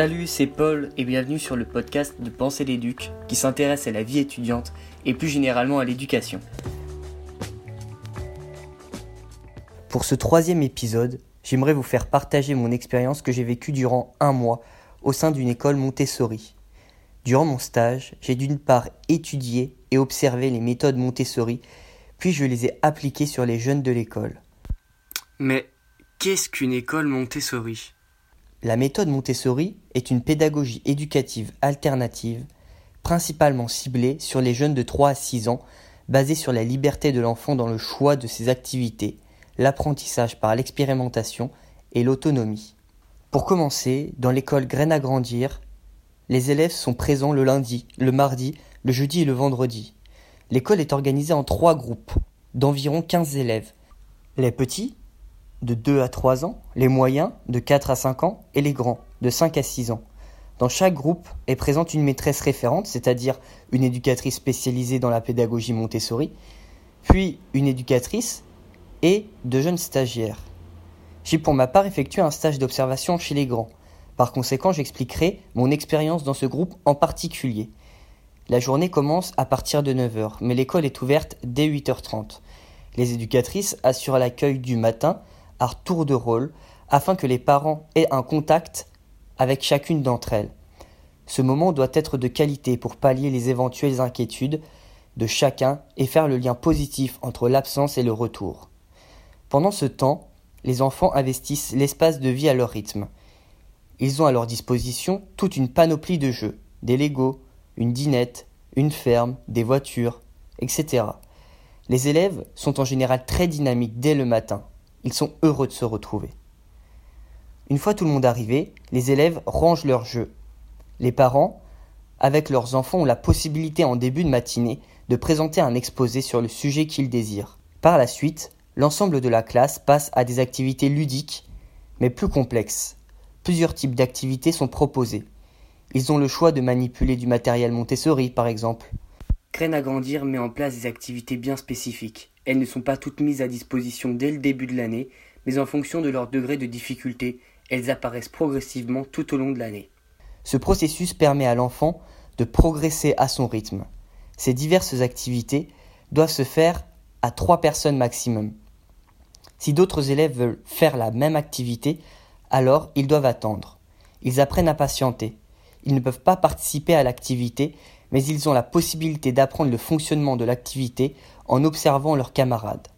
Salut, c'est Paul et bienvenue sur le podcast de Penser l'éduc qui s'intéresse à la vie étudiante et plus généralement à l'éducation. Pour ce troisième épisode, j'aimerais vous faire partager mon expérience que j'ai vécue durant un mois au sein d'une école Montessori. Durant mon stage, j'ai d'une part étudié et observé les méthodes Montessori, puis je les ai appliquées sur les jeunes de l'école. Mais qu'est-ce qu'une école Montessori? La méthode Montessori est une pédagogie éducative alternative, principalement ciblée sur les jeunes de 3 à 6 ans, basée sur la liberté de l'enfant dans le choix de ses activités, l'apprentissage par l'expérimentation et l'autonomie. Pour commencer, dans l'école Graine à grandir, les élèves sont présents le lundi, le mardi, le jeudi et le vendredi. L'école est organisée en trois groupes d'environ 15 élèves. Les petits, de 2 à 3 ans, les moyens, de 4 à 5 ans, et les grands, de 5 à 6 ans. Dans chaque groupe est présente une maîtresse référente, c'est-à-dire une éducatrice spécialisée dans la pédagogie Montessori, puis une éducatrice et de jeunes stagiaires. J'ai pour ma part effectué un stage d'observation chez les grands. Par conséquent, j'expliquerai mon expérience dans ce groupe en particulier. La journée commence à partir de 9h, mais l'école est ouverte dès 8h30. Les éducatrices assurent l'accueil du matin tour de rôle afin que les parents aient un contact avec chacune d'entre elles. Ce moment doit être de qualité pour pallier les éventuelles inquiétudes de chacun et faire le lien positif entre l'absence et le retour. Pendant ce temps, les enfants investissent l'espace de vie à leur rythme. Ils ont à leur disposition toute une panoplie de jeux, des Legos, une dinette, une ferme, des voitures, etc. Les élèves sont en général très dynamiques dès le matin. Ils sont heureux de se retrouver. Une fois tout le monde arrivé, les élèves rangent leurs jeux. Les parents, avec leurs enfants, ont la possibilité en début de matinée de présenter un exposé sur le sujet qu'ils désirent. Par la suite, l'ensemble de la classe passe à des activités ludiques, mais plus complexes, Plusieurs types d'activités sont proposés. Ils ont le choix de manipuler du matériel Montessori, par exemple. Graine à grandir met en place des activités bien spécifiques. Elles ne sont pas toutes mises à disposition dès le début de l'année, mais en fonction de leur degré de difficulté, elles apparaissent progressivement tout au long de l'année. Ce processus permet à l'enfant de progresser à son rythme. Ces diverses activités doivent se faire à trois personnes maximum. Si d'autres élèves veulent faire la même activité, alors ils doivent attendre. Ils apprennent à patienter. Ils ne peuvent pas participer à l'activité, mais ils ont la possibilité d'apprendre le fonctionnement de l'activité en observant leurs camarades.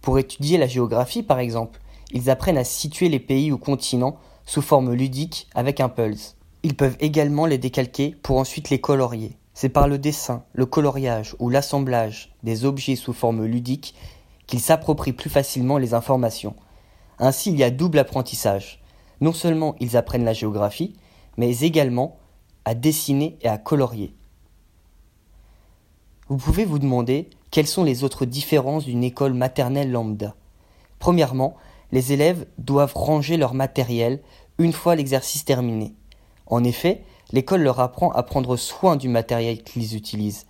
Pour étudier la géographie, par exemple, ils apprennent à situer les pays ou continents sous forme ludique avec un pulse. Ils peuvent également les décalquer pour ensuite les colorier. C'est par le dessin, le coloriage ou l'assemblage des objets sous forme ludique qu'ils s'approprient plus facilement les informations. Ainsi, il y a double apprentissage. Non seulement ils apprennent la géographie, mais également à dessiner et à colorier. Vous pouvez vous demander quelles sont les autres différences d'une école maternelle lambda. Premièrement, les élèves doivent ranger leur matériel une fois l'exercice terminé. En effet, l'école leur apprend à prendre soin du matériel qu'ils utilisent.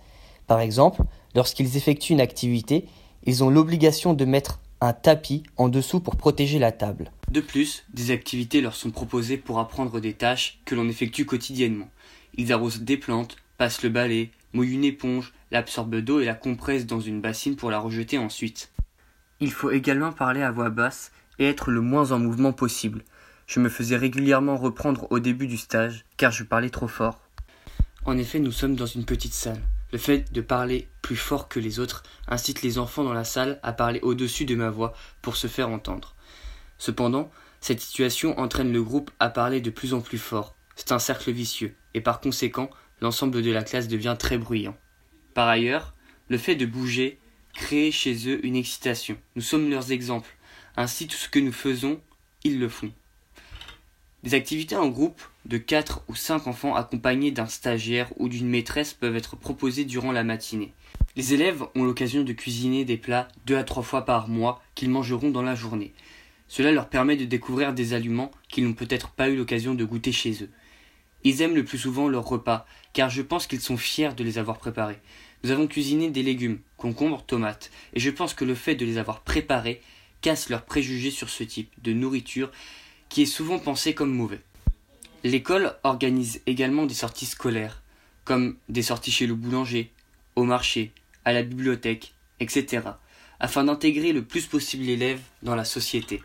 Par exemple, lorsqu'ils effectuent une activité, ils ont l'obligation de mettre un tapis en dessous pour protéger la table. De plus, des activités leur sont proposées pour apprendre des tâches que l'on effectue quotidiennement. Ils arrosent des plantes, passent le balai, une éponge, l'absorbent d'eau et la compressent dans une bassine pour la rejeter ensuite. Il faut également parler à voix basse et être le moins en mouvement possible. Je me faisais régulièrement reprendre au début du stage car je parlais trop fort. En effet, nous sommes dans une petite salle. Le fait de parler plus fort que les autres incite les enfants dans la salle à parler au-dessus de ma voix pour se faire entendre. Cependant, cette situation entraîne le groupe à parler de plus en plus fort. C'est un cercle vicieux, et par conséquent, l'ensemble de la classe devient très bruyant. Par ailleurs, le fait de bouger crée chez eux une excitation. Nous sommes leurs exemples. Ainsi, tout ce que nous faisons, ils le font. Des activités en groupe de 4 ou 5 enfants accompagnés d'un stagiaire ou d'une maîtresse peuvent être proposées durant la matinée. Les élèves ont l'occasion de cuisiner des plats deux à trois fois par mois qu'ils mangeront dans la journée. Cela leur permet de découvrir des aliments qu'ils n'ont peut-être pas eu l'occasion de goûter chez eux. Ils aiment le plus souvent leurs repas, car je pense qu'ils sont fiers de les avoir préparés. Nous avons cuisiné des légumes, concombres, tomates, et je pense que le fait de les avoir préparés casse leurs préjugés sur ce type de nourriture qui est souvent pensé comme mauvais. L'école organise également des sorties scolaires, comme des sorties chez le boulanger, au marché, à la bibliothèque, etc., afin d'intégrer le plus possible l'élève dans la société.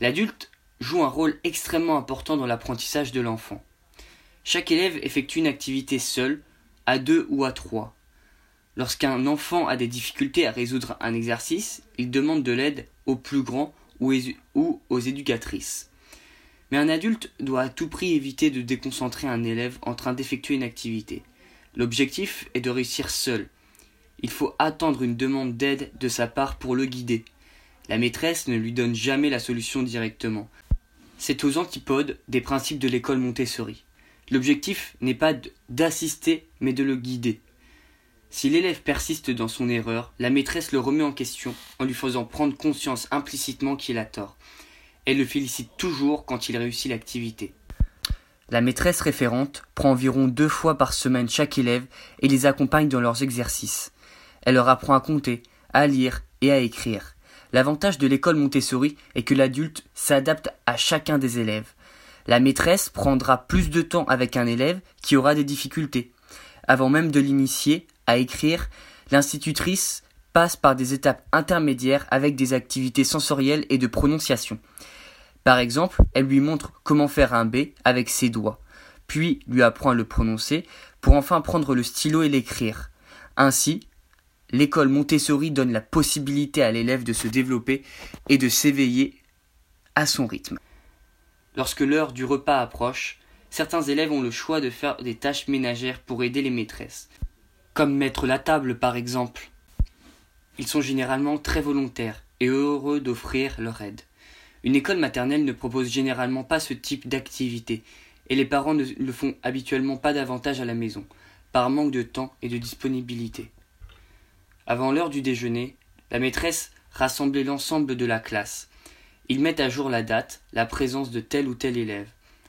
L'adulte joue un rôle extrêmement important dans l'apprentissage de l'enfant. Chaque élève effectue une activité seul, à deux ou à trois. Lorsqu'un enfant a des difficultés à résoudre un exercice, il demande de l'aide aux plus grands ou aux éducatrices. Mais un adulte doit à tout prix éviter de déconcentrer un élève en train d'effectuer une activité. L'objectif est de réussir seul. Il faut attendre une demande d'aide de sa part pour le guider. La maîtresse ne lui donne jamais la solution directement. C'est aux antipodes des principes de l'école Montessori. L'objectif n'est pas d'assister, mais de le guider. Si l'élève persiste dans son erreur, la maîtresse le remet en question en lui faisant prendre conscience implicitement qu'il a tort. Elle le félicite toujours quand il réussit l'activité. La maîtresse référente prend environ deux fois par semaine chaque élève et les accompagne dans leurs exercices. Elle leur apprend à compter, à lire et à écrire. L'avantage de l'école Montessori est que l'adulte s'adapte à chacun des élèves. La maîtresse prendra plus de temps avec un élève qui aura des difficultés. Avant même de l'initier à écrire, l'institutrice passe par des étapes intermédiaires avec des activités sensorielles et de prononciation. Par exemple, elle lui montre comment faire un B avec ses doigts, puis lui apprend à le prononcer pour enfin prendre le stylo et l'écrire. Ainsi, l'école Montessori donne la possibilité à l'élève de se développer et de s'éveiller à son rythme. Lorsque l'heure du repas approche, certains élèves ont le choix de faire des tâches ménagères pour aider les maîtresses, comme mettre la table par exemple. Ils sont généralement très volontaires et heureux d'offrir leur aide. Une école maternelle ne propose généralement pas ce type d'activité, et les parents ne le font habituellement pas davantage à la maison, par manque de temps et de disponibilité. Avant l'heure du déjeuner, la maîtresse rassemblait l'ensemble de la classe. Ils mettent à jour la date, la présence de tel ou tel élève.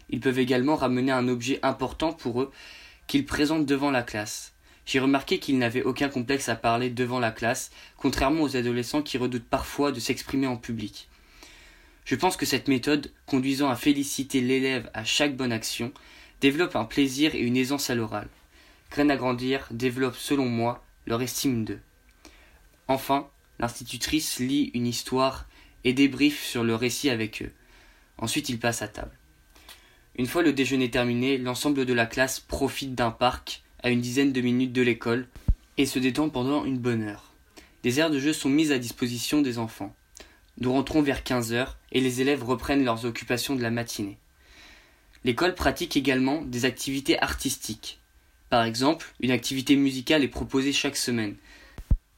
Ils peuvent également ramener un objet important pour eux qu'ils présentent devant la classe. J'ai remarqué qu'ils n'avaient aucun complexe à parler devant la classe, contrairement aux adolescents qui redoutent parfois de s'exprimer en public. Je pense que cette méthode, conduisant à féliciter l'élève à chaque bonne action, développe un plaisir et une aisance à l'oral. Graine à grandir développe, selon moi, leur estime d'eux. Enfin, l'institutrice lit une histoire et débriefe sur le récit avec eux. Ensuite, ils passent à table. Une fois le déjeuner terminé, l'ensemble de la classe profite d'un parc à une dizaine de minutes de l'école et se détend pendant une bonne heure. Des aires de jeu sont mises à disposition des enfants. Nous rentrons vers 15 heures et les élèves reprennent leurs occupations de la matinée. L'école pratique également des activités artistiques. Par exemple, une activité musicale est proposée chaque semaine.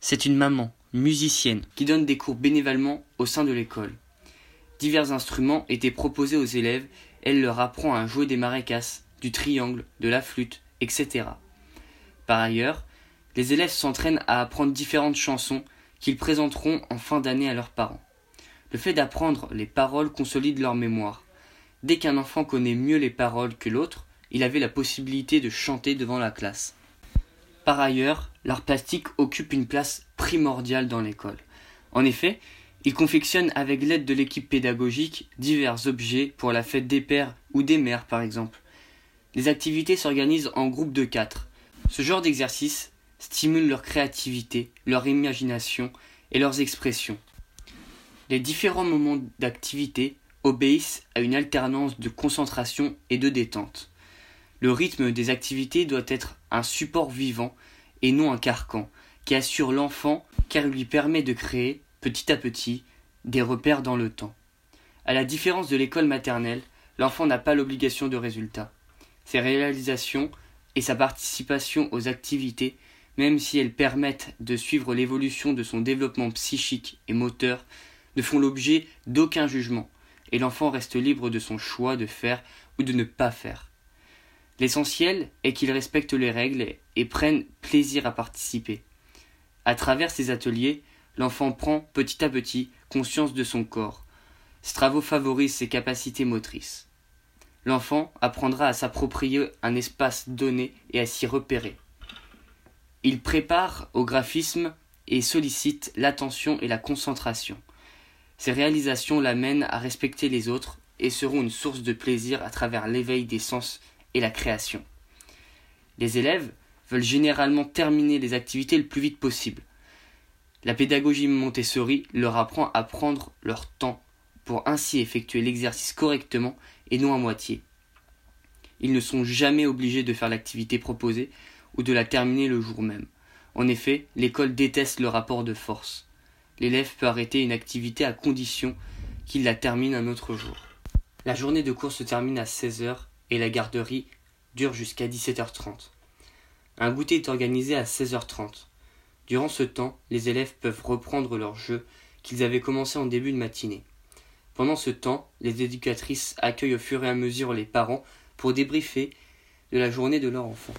C'est une maman, musicienne, qui donne des cours bénévolement au sein de l'école. Divers instruments étaient proposés aux élèves, elle leur apprend à jouer des maracas, du triangle, de la flûte, etc. Par ailleurs, les élèves s'entraînent à apprendre différentes chansons qu'ils présenteront en fin d'année à leurs parents. Le fait d'apprendre les paroles consolide leur mémoire. Dès qu'un enfant connaît mieux les paroles que l'autre, il avait la possibilité de chanter devant la classe. Par ailleurs, l'art plastique occupe une place primordiale dans l'école. En effet, il confectionne avec l'aide de l'équipe pédagogique divers objets pour la fête des pères ou des mères par exemple. Les activités s'organisent en groupes de quatre. Ce genre d'exercice stimule leur créativité, leur imagination et leurs expressions. Les différents moments d'activité obéissent à une alternance de concentration et de détente. Le rythme des activités doit être un support vivant et non un carcan qui assure l'enfant car il lui permet de créer, petit à petit, des repères dans le temps. À la différence de l'école maternelle, l'enfant n'a pas l'obligation de résultat. Ses réalisations et sa participation aux activités, même si elles permettent de suivre l'évolution de son développement psychique et moteur, ne font l'objet d'aucun jugement, et l'enfant reste libre de son choix de faire ou de ne pas faire. L'essentiel est qu'il respecte les règles et prenne plaisir à participer. À travers ces ateliers, l'enfant prend petit à petit conscience de son corps. Ces travaux ses capacités motrices. L'enfant apprendra à s'approprier un espace donné et à s'y repérer. Il prépare au graphisme et sollicite l'attention et la concentration. Ces réalisations l'amènent à respecter les autres et seront une source de plaisir à travers l'éveil des sens la création. Les élèves veulent généralement terminer les activités le plus vite possible. La pédagogie Montessori leur apprend à prendre leur temps pour ainsi effectuer l'exercice correctement et non à moitié. Ils ne sont jamais obligés de faire l'activité proposée ou de la terminer le jour même. En effet, l'école déteste le rapport de force. L'élève peut arrêter une activité à condition qu'il la termine un autre jour. La journée de cours se termine à 16 h et la garderie dure jusqu'à 17h30. Un goûter est organisé à 16h30. Durant ce temps, les élèves peuvent reprendre leur jeu qu'ils avaient commencé en début de matinée. Pendant ce temps, les éducatrices accueillent au fur et à mesure les parents pour débriefer de la journée de leur enfant.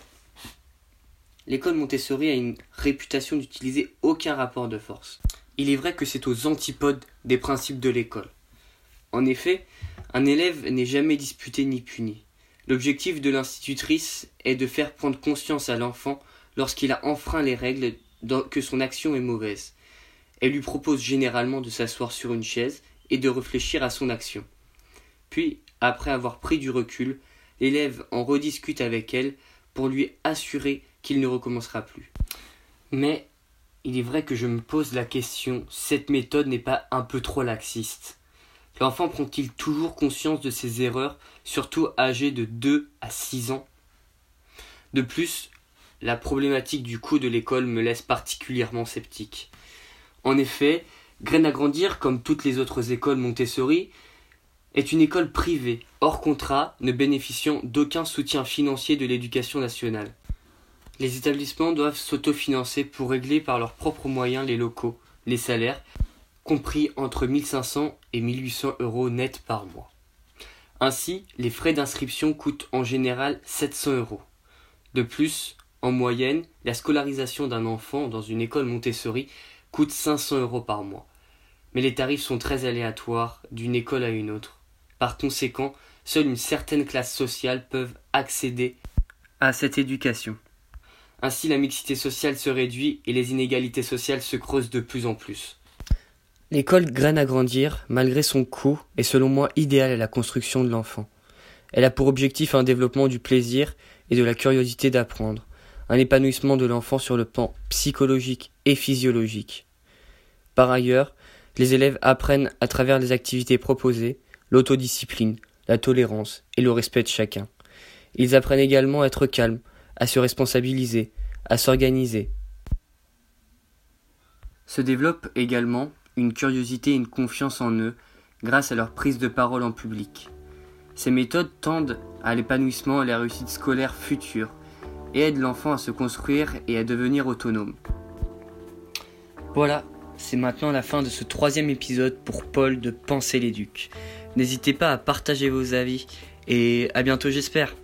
L'école Montessori a une réputation d'utiliser aucun rapport de force. Il est vrai que c'est aux antipodes des principes de l'école. En effet, un élève n'est jamais disputé ni puni. L'objectif de l'institutrice est de faire prendre conscience à l'enfant lorsqu'il a enfreint les règles que son action est mauvaise. Elle lui propose généralement de s'asseoir sur une chaise et de réfléchir à son action. Puis, après avoir pris du recul, l'élève en rediscute avec elle pour lui assurer qu'il ne recommencera plus. Mais il est vrai que je me pose la question, cette méthode n'est pas un peu trop laxiste? L'enfant prend-il toujours conscience de ses erreurs, surtout âgé de 2 à 6 ans? De plus, la problématique du coût de l'école me laisse particulièrement sceptique. En effet, Graine à grandir, comme toutes les autres écoles Montessori, est une école privée, hors contrat, ne bénéficiant d'aucun soutien financier de l'éducation nationale. Les établissements doivent s'autofinancer pour régler par leurs propres moyens les locaux, les salaires, compris entre 1500 et 1800 euros net par mois. Ainsi, les frais d'inscription coûtent en général 700 euros. De plus, en moyenne, la scolarisation d'un enfant dans une école Montessori coûte 500 euros par mois. Mais les tarifs sont très aléatoires d'une école à une autre. Par conséquent, seule une certaine classe sociale peuvent accéder à cette éducation. Ainsi la mixité sociale se réduit et les inégalités sociales se creusent de plus en plus. L'école graine à grandir, malgré son coût, est selon moi idéale à la construction de l'enfant. Elle a pour objectif un développement du plaisir et de la curiosité d'apprendre, un épanouissement de l'enfant sur le plan psychologique et physiologique. Par ailleurs, les élèves apprennent à travers les activités proposées l'autodiscipline, la tolérance et le respect de chacun. Ils apprennent également à être calmes, à se responsabiliser, à s'organiser. Se développe également une curiosité et une confiance en eux grâce à leur prise de parole en public. Ces méthodes tendent à l'épanouissement et à la réussite scolaire future et aident l'enfant à se construire et à devenir autonome. Voilà, c'est maintenant la fin de ce troisième épisode pour Paul de Penser l'éduc. N'hésitez pas à partager vos avis et à bientôt j'espère.